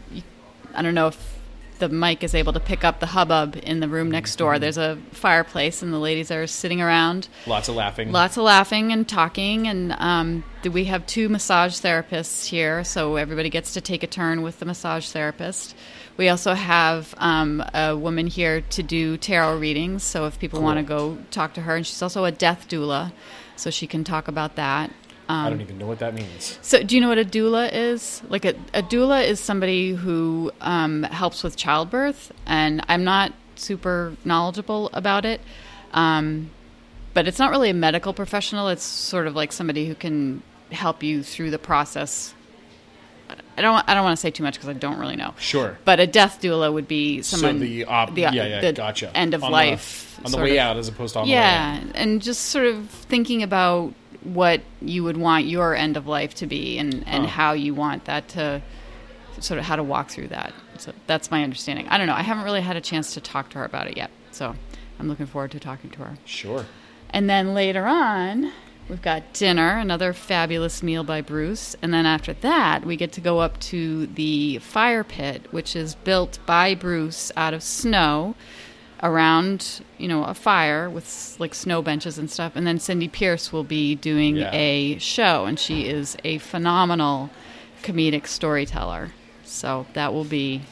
I don't know if the mic is able to pick up the hubbub in the room next door. There's a fireplace, and the ladies are sitting around. Lots of laughing. Lots of laughing and talking, and um, we have two massage therapists here, so everybody gets to take a turn with the massage therapist. We also have um, a woman here to do tarot readings, so if people want to go talk to her, and she's also a death doula, so she can talk about that. Um, I don't even know what that means. so, do you know what a doula is? Like a, a doula is somebody who um, helps with childbirth, and I'm not super knowledgeable about it. Um, but it's not really a medical professional. It's sort of like somebody who can help you through the process. I don't. I don't want to say too much because I don't really know. Sure. But a death doula would be someone. so the op- the- yeah yeah the gotcha End of On the- life on the way of- out as opposed to on the way yeah, and just sort of thinking about what you would want your end of life to be and, and Huh. how you want that to sort of how to walk through that. So that's my understanding. I don't know. I haven't really had a chance to talk to her about it yet. So I'm looking forward to talking to her. Sure. And then later on, we've got dinner, another fabulous meal by Bruce. And then after that, we get to go up to the fire pit, which is built by Bruce out of snow around, you know, a fire with like snow benches and stuff. And then Cindy Pierce will be doing Yeah. a show, and she is a phenomenal comedic storyteller. So that will be.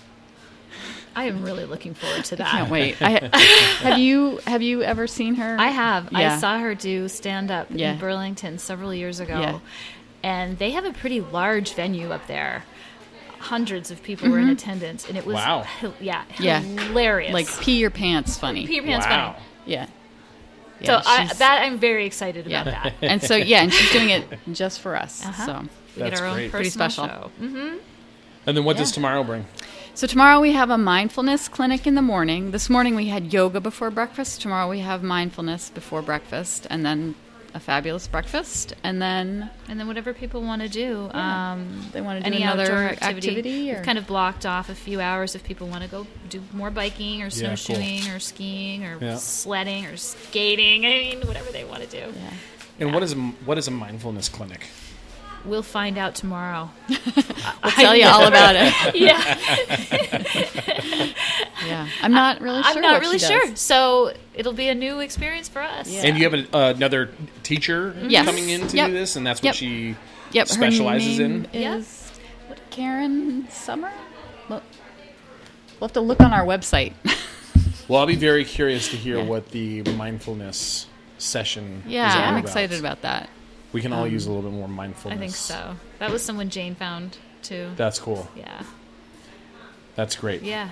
I am really looking forward to that. I can't wait. I, have you have you ever seen her? I have. Yeah. I saw her do stand up Yeah. in Burlington several years ago. Yeah. And they have a pretty large venue up there. Hundreds of people were in attendance, and it was Wow. hil- yeah, Mm-hmm. Yeah. hilarious. like pee your pants funny. Pee your pants wow. funny. Yeah. So I, that I'm very excited yeah. about that. and so yeah, and she's doing it just for us. Uh-huh. So We get That's our own great. Pretty special. show. Mhm. And then what does tomorrow bring? So tomorrow we have a mindfulness clinic in the morning. This morning we had yoga before breakfast. Tomorrow we have mindfulness before breakfast, and then a fabulous breakfast, and then And then whatever people want to do, Yeah. um, They wanna do any another outdoor activity, activity. or- We've kind of blocked off a few hours if people want to go do more biking or Yeah, cool. snowshoeing or skiing or Yeah. sledding or skating. I mean, whatever they want to do. yeah. And what is a, what is a mindfulness clinic? We'll find out tomorrow. We'll tell you all about it. yeah, Yeah, I'm not really sure. I'm not what really she sure. So it'll be a new experience for us. Yeah. And you have a, uh, another teacher Yes. coming in to Yep. do this, and that's what Yep. she Yep, specializes her name in. Yeah. Is what Karen Summer? Well, we'll have to look on our website. Well, I'll be very curious to hear Yeah. what the mindfulness session. yeah, is all I'm about. excited about that. We can all Um, use a little bit more mindfulness. I think so. That was someone Jane found too. That's cool. Yeah, That's great. yeah.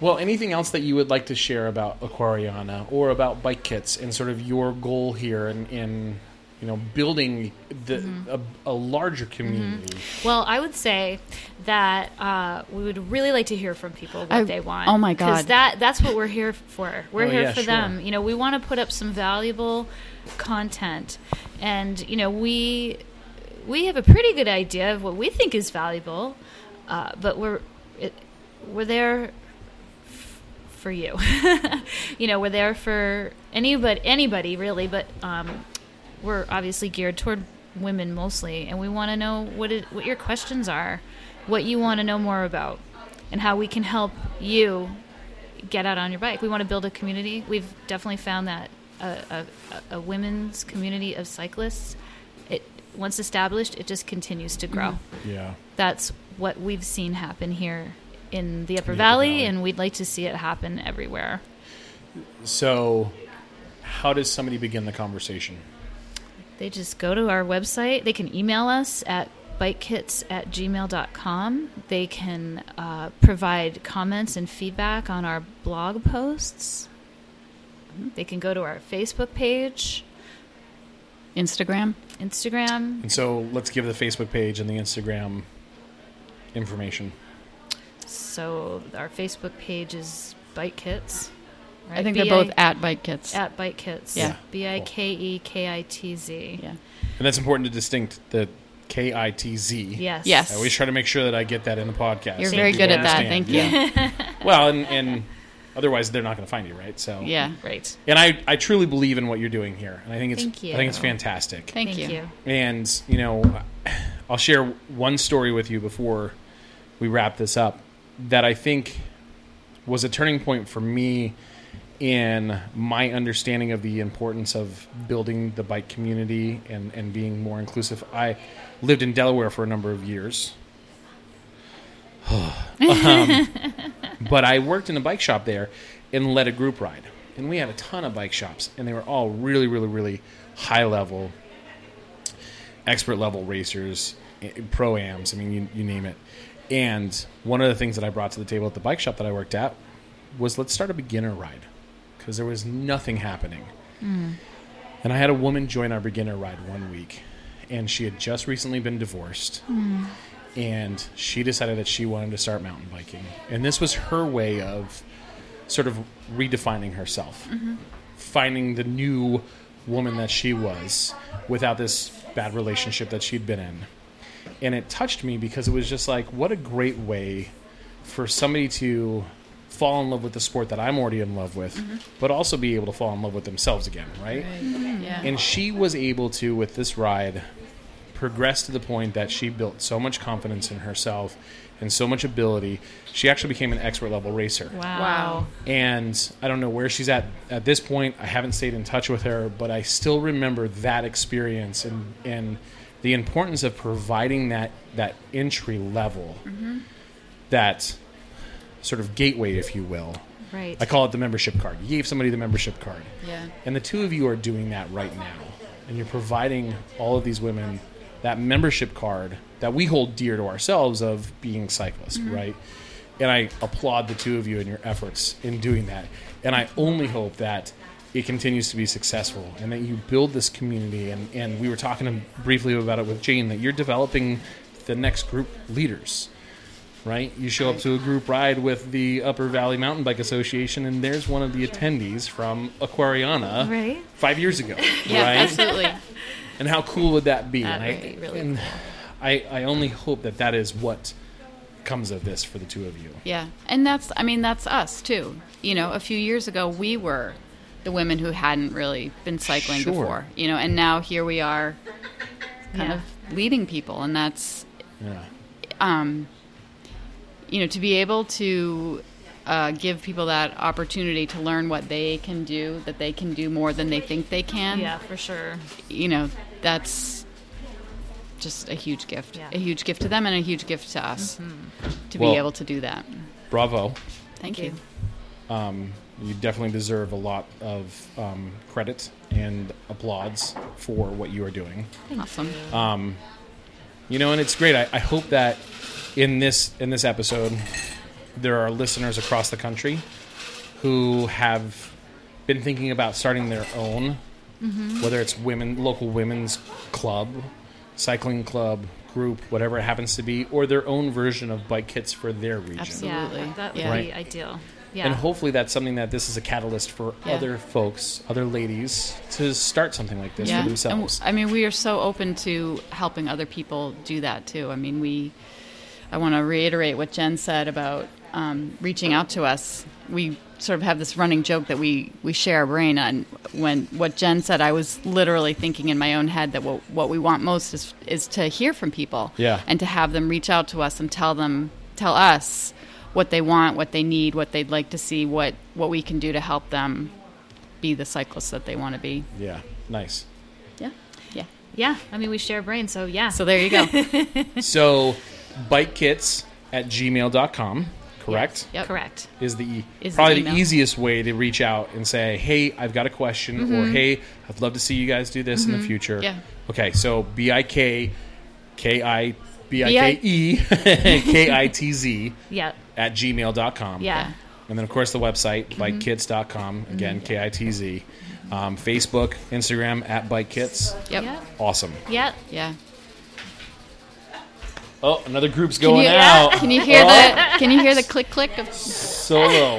Well, anything else that you would like to share about Aquariana or about Bikekitz and sort of your goal here in, in you know building the Mm-hmm. a, a larger community? Well, I would say that uh, we would really like to hear from people what I- they want. oh my Because God. that that's what we're here for. We're Oh, here yeah, for sure. them. You know, we want to put up some valuable content, and you know, we we have a pretty good idea of what we think is valuable, uh, but we're it, we're there f- for you. you know, we're there for anybody anybody really, but um, we're obviously geared toward women mostly, and we want to know what it, what your questions are, what you want to know more about, and how we can help you get out on your bike. We want to build a community. We've definitely found that a, a, a women's community of cyclists, it once established, it just continues to grow. Mm-hmm. Yeah. That's what we've seen happen here in the Upper Upper Valley, Valley. and we'd like to see it happen everywhere. So, how does somebody begin the conversation? They just go to our website. They can email us at bikekitz at gmail.com. They can uh, provide comments and feedback on our blog posts. They can go to our Facebook page, Instagram. Instagram. And so let's give the Facebook page and the Instagram information. So our Facebook page is Bikekitz. I think they're both at Bikekitz. at Bikekitz. Yeah. B I K E K I T Z. yeah. And that's important to distinct the K I T Z. Yes. Yes. I always try to make sure that I get that in the podcast. You're so very good at that. understand. Thank you. Yeah. well, and, and otherwise they're not going to find you, right? So Yeah. Right. And I, I truly believe in what you're doing here, and I think it's Thank you. I think it's fantastic. Thank, Thank you. you. And you know, I'll share one story with you before we wrap this up that I think was a turning point for me in my understanding of the importance of building the bike community and, and being more inclusive. I lived in Delaware for a number of years. Um, but I worked in a bike shop there and led a group ride. And we had a ton of bike shops, and they were all really, really, really high level, expert level racers, pro ams. I mean, you, you name it. And one of the things that I brought to the table at the bike shop that I worked at was let's start a beginner ride because there was nothing happening. Mm. And I had a woman join our beginner ride one week, and she had just recently been divorced. Mm. And she decided that she wanted to start mountain biking. And this was her way of sort of redefining herself, mm-hmm. finding the new woman that she was without this bad relationship that she'd been in. And it touched me because it was just like, what a great way for somebody to fall in love with the sport that I'm already in love with, mm-hmm. but also be able to fall in love with themselves again, right? Mm-hmm. Yeah. And she was able to, with this ride, progress to the point that she built so much confidence in herself and so much ability. She actually became an expert level racer. Wow. Wow. And I don't know where she's at at this point. I haven't stayed in touch with her, but I still remember that experience and and the importance of providing that that entry level, mm-hmm. that sort of gateway, if you will. Right. I call it the membership card. You gave somebody the membership card. Yeah. And the two of you are doing that right now. And you're providing all of these women that membership card that we hold dear to ourselves of being cyclists, mm-hmm. right? And I applaud the two of you and your efforts in doing that. And I only hope that it continues to be successful and that you build this community. And, and we were talking briefly about it with Jane that you're developing the next group leaders right? You show up to a group ride with the Upper Valley Mountain Bike Association, and there's one of the attendees from Aquariana Right. five years ago, Yeah, right? absolutely. And how cool would that be? That would I, be really and I, I only hope that that is what comes of this for the two of you. Yeah. And that's, I mean, that's us too. You know, a few years ago, we were the women who hadn't really been cycling Sure. before, you know, and now here we are kind Yeah. of leading people. And that's, Yeah. um, you know, to be able to uh, give people that opportunity to learn what they can do, that they can do more than they think they can. Yeah, for sure. You know, that's just a huge gift. Yeah. A huge gift to them and a huge gift to us to Well- be able to do that. Bravo. Thank, Thank you. you. Um, you definitely deserve a lot of um, credit and applause for what you are doing. Awesome. Um, you know, and it's great. I, I hope that in this in this episode, there are listeners across the country who have been thinking about starting their own, mm-hmm. whether it's women, local women's club, cycling club, group, whatever it happens to be, or their own version of Bikekitz for their region. Absolutely. Yeah, that would Yeah. be ideal. Yeah. And hopefully that's something that this is a catalyst for Yeah. other folks, other ladies, to start something like this yeah. for And themselves. w- I mean, we are so open to helping other people do that too. I mean, we. I want to reiterate what Jen said about um, reaching out to us. We sort of have this running joke that we, we share a brain on. When what Jen said, I was literally thinking in my own head that what, what we want most is is to hear from people, Yeah. and to have them reach out to us and tell them tell us what they want, what they need, what they'd like to see, what what we can do to help them be the cyclists that they want to be. yeah, nice. Yeah, yeah. yeah, I mean, we share brains, so yeah. So there you go. So, bikekitz at gmail.com, correct? correct? Yep. Correct. Is the e- Is the probably the, email. easiest way to reach out and say, "Hey, I've got a question," or "Hey, I'd love to see you guys do this in the future." Mm-hmm. Yeah. Okay, so B I K K I B I K E K I T Z Yeah. at gmail.com. Yeah. And then, of course, the website, Mm-hmm. bikekitz.com. Again, K I T Z. Um, Facebook, Instagram, at bikekitz. Yep. Yeah. Awesome. Yeah. Yeah. Oh, another group's Can going you, out. can you hear the Can you hear the click click of Solo.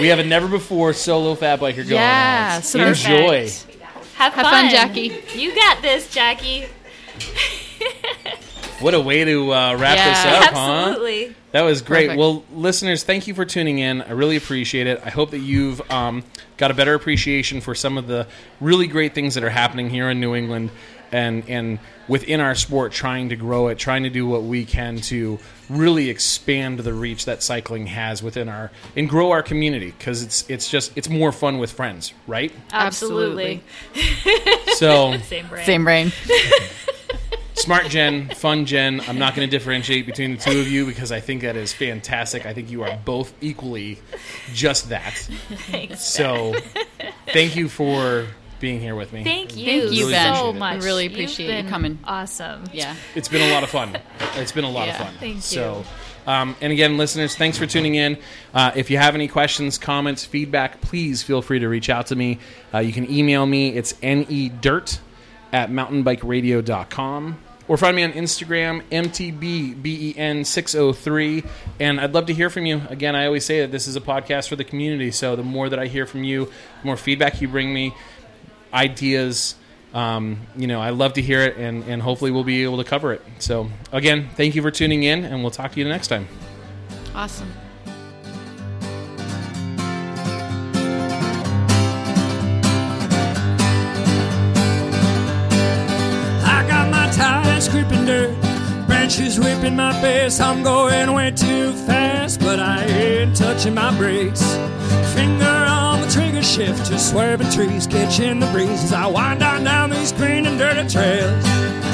we have a never before solo fat biker going Yeah, out. so Enjoy. Have, Have fun, Jackie. You got this, Jackie. What a way to uh, wrap Yeah. this up, huh? Absolutely. That was great. Perfect. Well, listeners, thank you for tuning in. I really appreciate it. I hope that you've um, got a better appreciation for some of the really great things that are happening here in New England and and within our sport, trying to grow it, trying to do what we can to really expand the reach that cycling has within our and grow our community because it's it's just it's more fun with friends, right? Absolutely. So Same brain. same brain? smart Jen, fun Jen. I'm not going to differentiate between the two of you because I think that is fantastic. I think you are both equally just that. Thanks. So, thank you for being here with me. Thank you, Thank you, Really Ben. so appreciate it. much. We really You've appreciate you coming. Awesome. Yeah. It's been a lot of fun. It's been a lot of fun. Thank you. So, um, and again, listeners, thanks for tuning in. Uh, if you have any questions, comments, feedback, please feel free to reach out to me. Uh, you can email me. It's nedirt at mountainbikeradio.com. Or find me on Instagram, MTBBEN603. And I'd love to hear from you. Again, I always say that this is a podcast for the community. So the more that I hear from you, the more feedback you bring me, ideas. Um, you know, I love to hear it, and, and hopefully we'll be able to cover it. So, again, thank you for tuning in, and we'll talk to you next time. Awesome. I got my tires gripping dirt, branches whipping my face. I'm going way too fast, but I ain't touching my brakes. Finger on trigger shift, just swerving trees, catching the breeze as I wind on down these green and dirty trails.